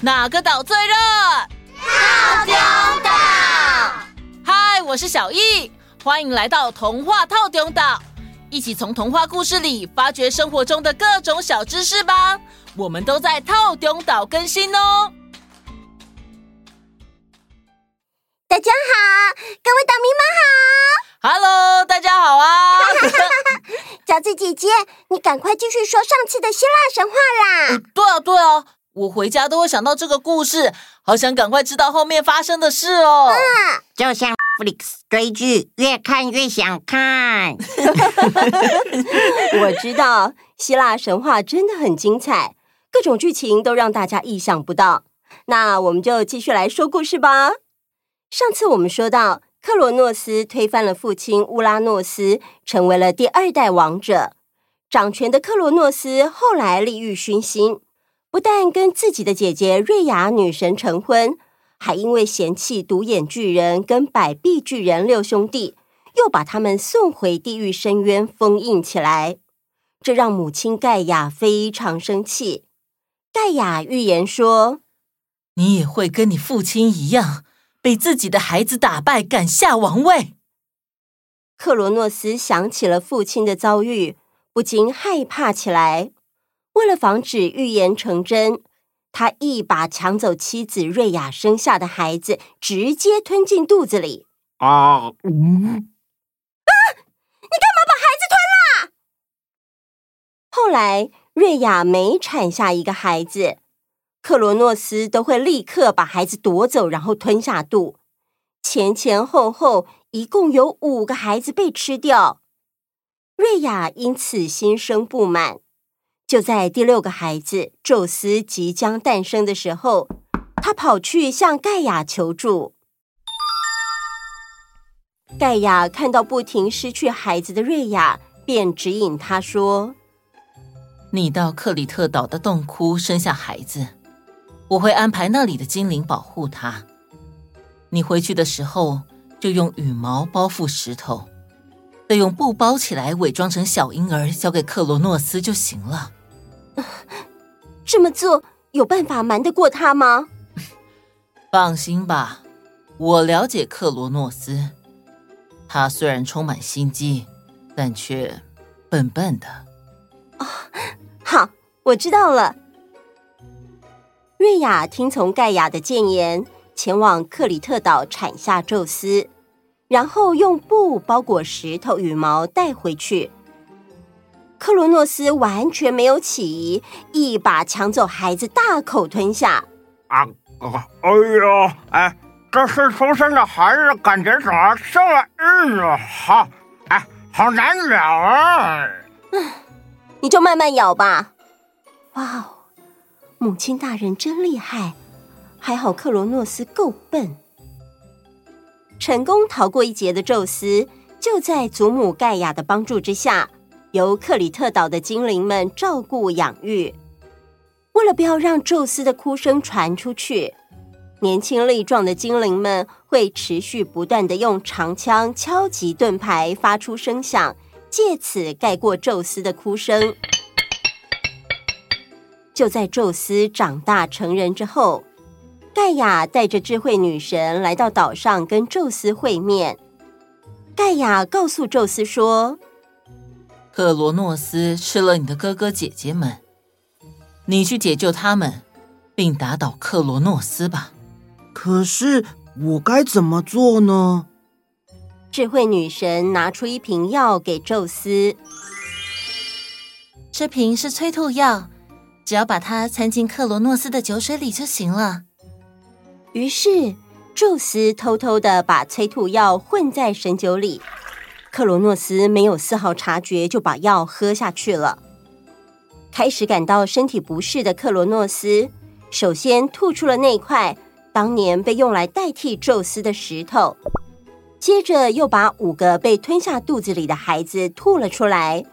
哪个岛最热？套丁岛。嗨，我是小易，欢迎来到童话套丁岛，一起从童话故事里发掘生活中的各种小知识吧。我们都在套丁岛更新哦。大家好，各位岛民们好。Hello，大家好啊。饺子姐姐，你赶快继续说上次的希腊神话啦。呃，对啊，对啊。我回家都会想到这个故事，好想赶快知道后面发生的事哦。嗯，就像 Netflix 追剧，越看越想看。我知道希腊神话真的很精彩，各种剧情都让大家意想不到。那我们就继续来说故事吧。上次我们说到，克罗诺斯推翻了父亲乌拉诺斯，成为了第二代王者。掌权的克罗诺斯后来利欲熏心。不但跟自己的姐姐瑞亚女神成婚，还因为嫌弃独眼巨人跟百臂巨人六兄弟，又把他们送回地狱深渊封印起来。这让母亲盖亚非常生气。盖亚预言说：“你也会跟你父亲一样，被自己的孩子打败，赶下王位。”克罗诺斯想起了父亲的遭遇，不禁害怕起来。为了防止预言成真，他一把抢走妻子瑞亚生下的孩子，直接吞进肚子里。啊！嗯！啊！你干嘛把孩子吞了？后来瑞亚每产下一个孩子，克罗诺斯都会立刻把孩子夺走，然后吞下肚。前前后后一共有五个孩子被吃掉，瑞亚因此心生不满。就在第六个孩子宙斯即将诞生的时候，他跑去向盖亚求助。盖亚看到不停失去孩子的瑞亚，便指引他说：“你到克里特岛的洞窟生下孩子，我会安排那里的精灵保护他。你回去的时候，就用羽毛包覆石头。”再用布包起来，伪装成小婴儿，交给克罗诺斯就行了。这么做有办法瞒得过他吗？放心吧，我了解克罗诺斯。他虽然充满心机，但却笨笨的。哦，好，我知道了。瑞亚听从盖亚的谏言，前往克里特岛产下宙斯。然后用布包裹石头羽毛带回去。克罗诺斯完全没有起疑，一把抢走孩子，大口吞下。啊啊！哎呦，哎，这是出生的孩子，感觉怎么这么硬啊？好，哎，好难咬啊！嗯，你就慢慢咬吧。哇哦，母亲大人真厉害，还好克罗诺斯够笨。成功逃过一劫的宙斯，就在祖母盖亚的帮助之下，由克里特岛的精灵们照顾养育。为了不要让宙斯的哭声传出去，年轻力壮的精灵们会持续不断地用长枪敲击盾牌，发出声响，借此盖过宙斯的哭声。就在宙斯长大成人之后。盖亚带着智慧女神来到岛上，跟宙斯会面。盖亚告诉宙斯说：“克罗诺斯吃了你的哥哥姐姐们，你去解救他们，并打倒克罗诺斯吧。”可是我该怎么做呢？智慧女神拿出一瓶药给宙斯，这瓶是催吐药，只要把它掺进克罗诺斯的酒水里就行了。于是，宙斯偷偷的把催吐药混在神酒里，克罗诺斯没有丝毫察觉，就把药喝下去了。开始感到身体不适的克罗诺斯，首先吐出了那块当年被用来代替宙斯的石头，接着又把五个被吞下肚子里的孩子吐了出来。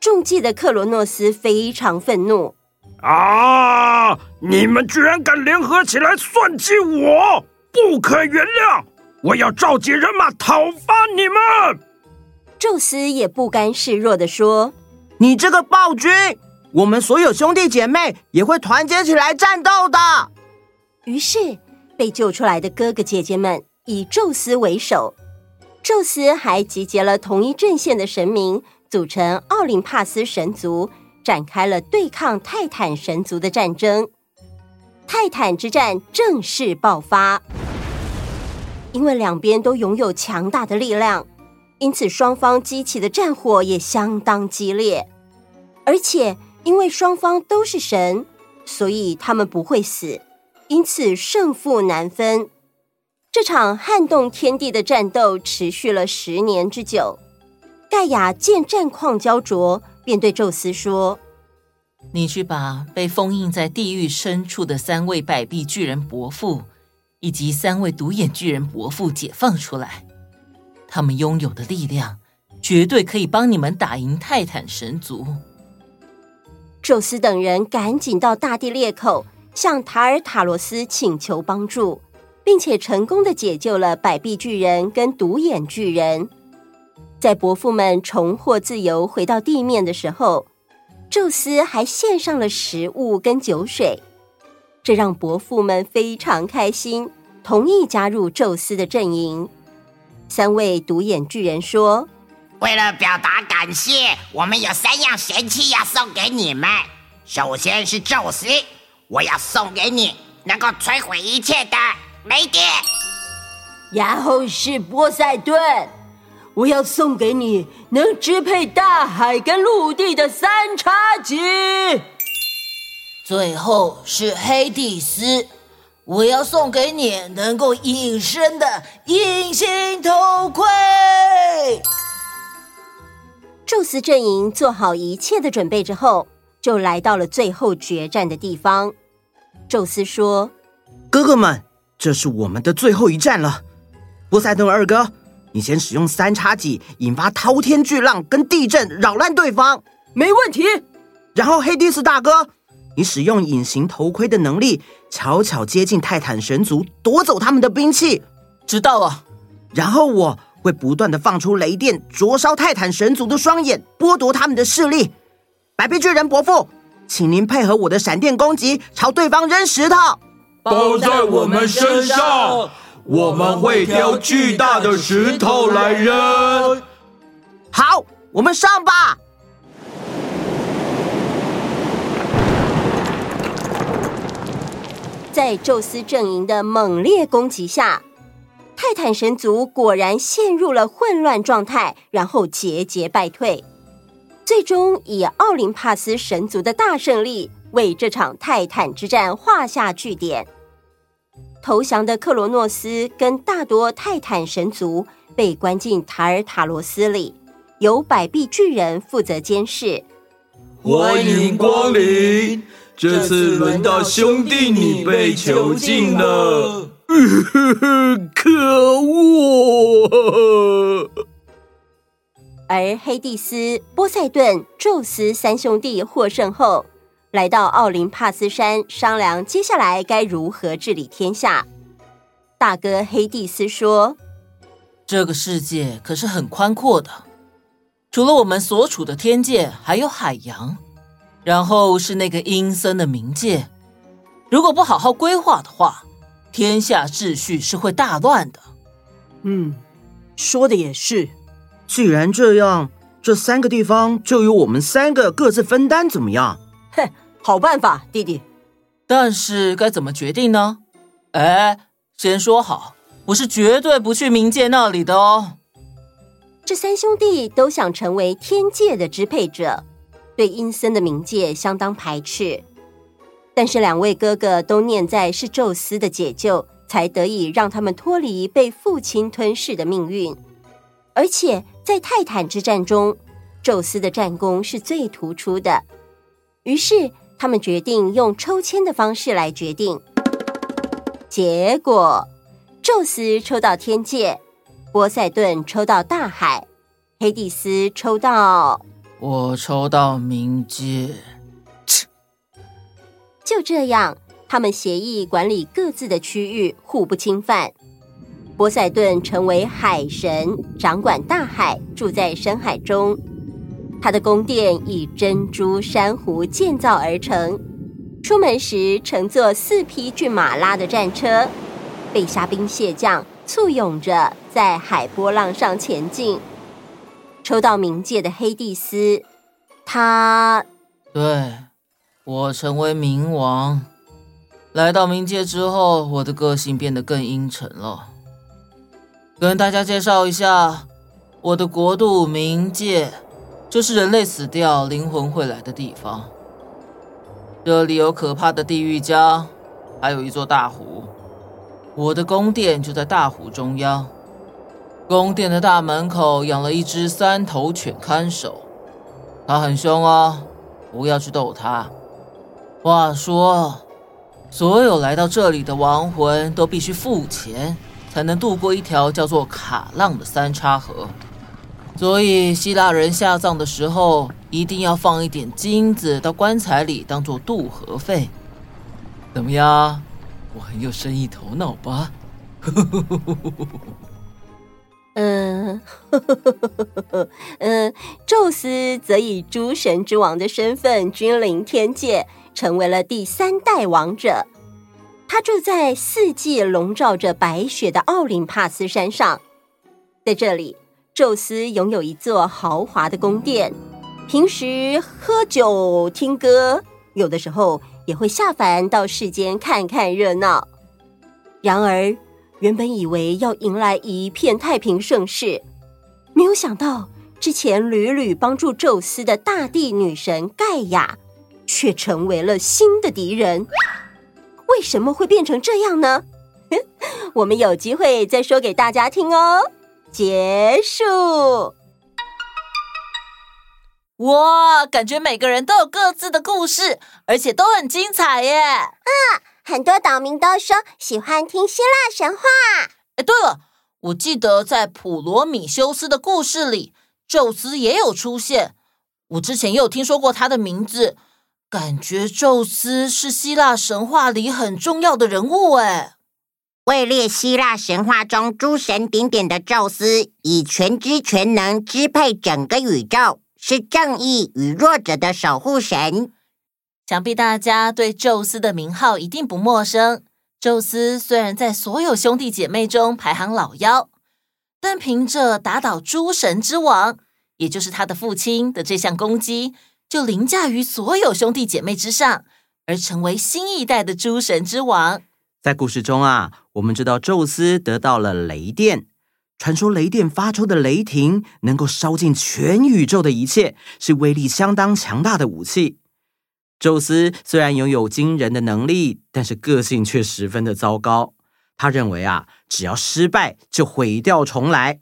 中计的克罗诺斯非常愤怒。啊！你们居然敢联合起来算计我，不可原谅！我要召集人马讨伐你们。宙斯也不甘示弱的说：“你这个暴君，我们所有兄弟姐妹也会团结起来战斗的。于是，被救出来的哥哥姐姐们以宙斯为首，宙斯还集结了同一阵线的神明，组成奥林帕斯神族，展开了对抗泰坦神族的战争。泰坦之战正式爆发。因为两边都拥有强大的力量，因此双方激起的战火也相当激烈。而且，因为双方都是神，所以他们不会死，因此胜负难分。这场撼动天地的战斗持续了十年之久。盖亚见战况胶着，便对宙斯说：“你去把被封印在地狱深处的三位百臂巨人伯父。”以及三位独眼巨人伯父解放出来，他们拥有的力量绝对可以帮你们打赢泰坦神族。宙斯等人赶紧到大地裂口，向塔尔塔罗斯请求帮助，并且成功的解救了百臂巨人跟独眼巨人。在伯父们重获自由回到地面的时候，宙斯还献上了食物跟酒水，这让伯父们非常开心。同意加入宙斯的阵营。三位独眼巨人说：“为了表达感谢，我们有三样神器要送给你们。首先是宙斯，我要送给你能够摧毁一切的雷电；然后是波塞顿，我要送给你能支配大海跟陆地的三叉戟；最后是黑帝斯。”我要送给你能够隐身的隐形头盔。宙斯阵营做好一切的准备之后，就来到了最后决战的地方。宙斯说：“哥哥们，这是我们的最后一战了。波塞冬二哥，你先使用三叉戟引发滔天巨浪跟地震，扰乱对方，没问题。然后黑帝斯大哥。”你使用隐形头盔的能力，悄悄接近泰坦神族，夺走他们的兵器。知道了。然后我会不断的放出雷电，灼烧泰坦神族的双眼，剥夺他们的视力。百臂巨人伯父，请您配合我的闪电攻击，朝对方扔石头。包在我们身上，我们会挑巨大的石头来扔。好，我们上吧。在宙斯阵营的猛烈攻击下，泰坦神族果然陷入了混乱状态，然后节节败退，最终以奥林帕斯神族的大胜利为这场泰坦之战画下句点。投降的克罗诺斯跟大多泰坦神族被关进塔尔塔罗斯里，由百臂巨人负责监视。欢迎光临。这次轮到兄弟你被囚禁了，可恶！而黑帝斯、波塞顿、宙斯三兄弟获胜后，来到奥林帕斯山商量接下来该如何治理天下。大哥黑帝斯说：“这个世界可是很宽阔的，除了我们所处的天界，还有海洋。”然后是那个阴森的冥界，如果不好好规划的话，天下秩序是会大乱的。嗯，说的也是。既然这样，这三个地方就由我们三个各自分担，怎么样？哼，好办法，弟弟。但是该怎么决定呢？哎，先说好，我是绝对不去冥界那里的哦。这三兄弟都想成为天界的支配者。对阴森的冥界相当排斥，但是两位哥哥都念在是宙斯的解救，才得以让他们脱离被父亲吞噬的命运。而且在泰坦之战中，宙斯的战功是最突出的。于是他们决定用抽签的方式来决定。结果，宙斯抽到天界，波塞顿抽到大海，黑帝斯抽到。我抽到冥界，切！就这样，他们协议管理各自的区域，互不侵犯。波塞顿成为海神，掌管大海，住在深海中；他的宫殿以珍珠珊瑚建造而成。出门时乘坐四匹骏马拉的战车，被虾兵蟹将簇拥着在海波浪上前进。抽到冥界的黑帝斯，他对我成为冥王。来到冥界之后，我的个性变得更阴沉了。跟大家介绍一下，我的国度冥界，就是人类死掉灵魂会来的地方。这里有可怕的地狱江，还有一座大湖。我的宫殿就在大湖中央。宫殿的大门口养了一只三头犬看守，它很凶哦，不要去逗它。话说，所有来到这里的亡魂都必须付钱，才能渡过一条叫做卡浪的三叉河。所以希腊人下葬的时候，一定要放一点金子到棺材里当做渡河费。怎么样？我很有生意头脑吧？嗯，嗯，宙斯则以诸神之王的身份君临天界，成为了第三代王者。他住在四季笼罩着白雪的奥林帕斯山上，在这里。宙斯拥有一座豪华的宫殿，平时喝酒听歌，有的时候也会下凡到世间看看热闹。然而，原本以为要迎来一片太平盛世，没有想到之前屡屡帮助宙斯的大地女神盖亚，却成为了新的敌人。为什么会变成这样呢？我们有机会再说给大家听哦。结束。哇，感觉每个人都有各自的故事，而且都很精彩耶！嗯，很多岛民都说喜欢听希腊神话。哎，对了，我记得在普罗米修斯的故事里，宙斯也有出现。我之前也有听说过他的名字，感觉宙斯是希腊神话里很重要的人物哎。位列希腊神话中诸神顶点的宙斯，以全知全能支配整个宇宙，是正义与弱者的守护神。想必大家对宙斯的名号一定不陌生。宙斯虽然在所有兄弟姐妹中排行老幺，但凭着打倒诸神之王，也就是他的父亲的这项功绩，就凌驾于所有兄弟姐妹之上，而成为新一代的诸神之王。在故事中啊，我们知道宙斯得到了雷电，传说雷电发出的雷霆能够烧尽全宇宙的一切，是威力相当强大的武器。宙斯虽然拥有惊人的能力，但是个性却十分的糟糕。他认为啊，只要失败就毁掉重来，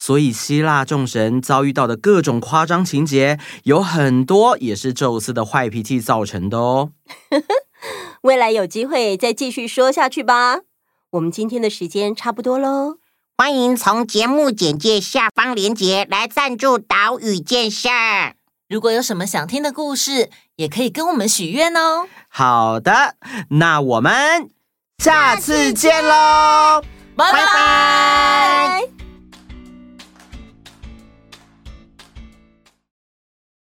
所以希腊众神遭遇到的各种夸张情节，有很多也是宙斯的坏脾气造成的哦。未来有机会再继续说下去吧。我们今天的时间差不多喽，欢迎从节目简介下方链接来赞助岛屿建设。如果有什么想听的故事，也可以跟我们许愿哦。好的，那我们下次见喽，拜拜。拜拜。